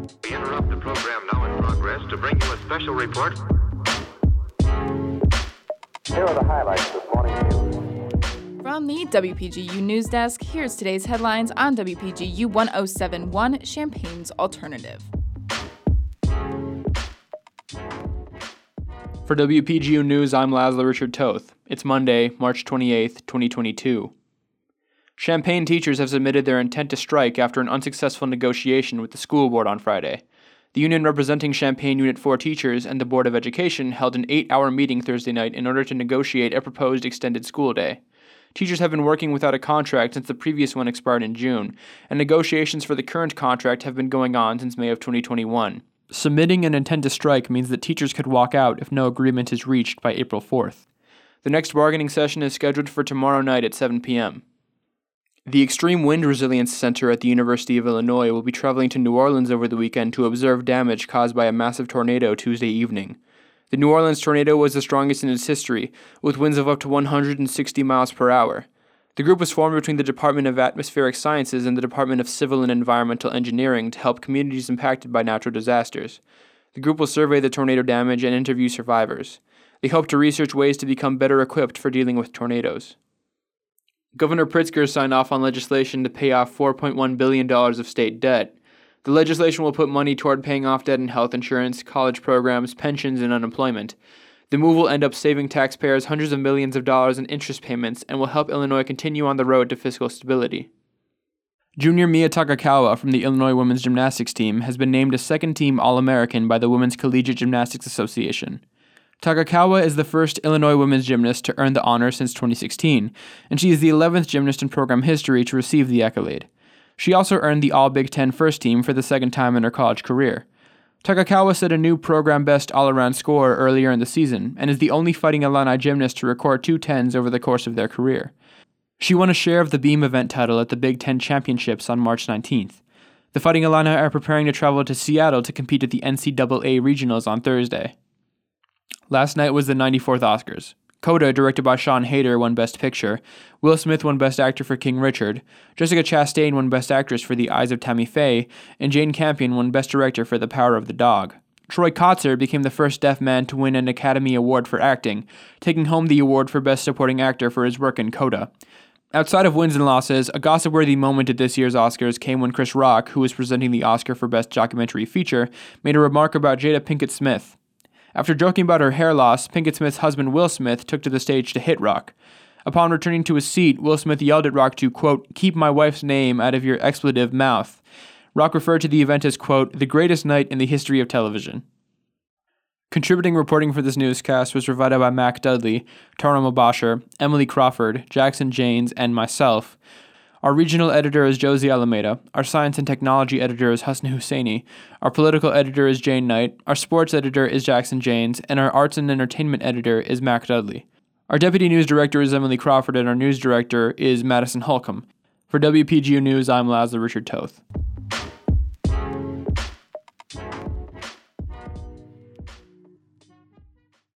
We interrupt the program now in progress to bring you a special report. Here are the highlights this morning's news. From the WPGU News Desk, here's today's headlines on WPGU 1071 Champaign's Alternative. For WPGU News, I'm Laszlo Richard Toth. It's Monday, March 28, 2022. Champaign teachers have submitted their intent to strike after an unsuccessful negotiation with the school board on Friday. The union representing Champaign Unit 4 teachers and the Board of Education held an eight hour meeting Thursday night in order to negotiate a proposed extended school day. Teachers have been working without a contract since the previous one expired in June, and negotiations for the current contract have been going on since May of 2021. Submitting an intent to strike means that teachers could walk out if no agreement is reached by April 4th. The next bargaining session is scheduled for tomorrow night at 7 p.m. The Extreme Wind Resilience Center at the University of Illinois will be traveling to New Orleans over the weekend to observe damage caused by a massive tornado Tuesday evening. The New Orleans tornado was the strongest in its history, with winds of up to 160 miles per hour. The group was formed between the Department of Atmospheric Sciences and the Department of Civil and Environmental Engineering to help communities impacted by natural disasters. The group will survey the tornado damage and interview survivors. They hope to research ways to become better equipped for dealing with tornadoes. Governor Pritzker signed off on legislation to pay off $4.1 billion of state debt. The legislation will put money toward paying off debt in health insurance, college programs, pensions, and unemployment. The move will end up saving taxpayers hundreds of millions of dollars in interest payments and will help Illinois continue on the road to fiscal stability. Junior Mia Takekawa from the Illinois women's gymnastics team has been named a second team All American by the Women's Collegiate Gymnastics Association. Takekawa is the first Illinois women's gymnast to earn the honor since 2016, and she is the 11th gymnast in program history to receive the accolade. She also earned the All Big Ten first team for the second time in her college career. Takekawa set a new program best all around score earlier in the season and is the only Fighting Illini gymnast to record two tens over the course of their career. She won a share of the beam event title at the Big Ten Championships on March 19th. The Fighting Illini are preparing to travel to Seattle to compete at the NCAA Regionals on Thursday. Last night was the 94th Oscars. Coda, directed by Sian Heder, won Best Picture. Will Smith won Best Actor for King Richard. Jessica Chastain won Best Actress for The Eyes of Tammy Faye. And Jane Campion won Best Director for The Power of the Dog. Troy Kotsur became the first deaf man to win an Academy Award for acting, taking home the award for Best Supporting Actor for his work in Coda. Outside of wins and losses, a gossip worthy moment at this year's Oscars came when Chris Rock, who was presenting the Oscar for Best Documentary Feature, made a remark about Jada Pinkett Smith. After joking about her hair loss, Pinkett Smith's husband Will Smith took to the stage to hit Rock. Upon returning to his seat, Will Smith yelled at Rock to, quote, keep my wife's name out of your expletive mouth. Rock referred to the event as, quote, the greatest night in the history of television. Contributing reporting for this newscast was provided by Mac Dudley, Tara Mobasher, Emily Crawford, Jackson Janes, and myself. Our regional editor is Josie Alameda. Our science and technology editor is Hassan Husseini. Our political editor is Jane Knight. Our sports editor is Jackson Janes. And our arts and entertainment editor is Mac Dudley. Our deputy news director is Emily Crawford, and our news director is Madison Holcomb. For WPGU News, I'm Laszlo Richard Toth.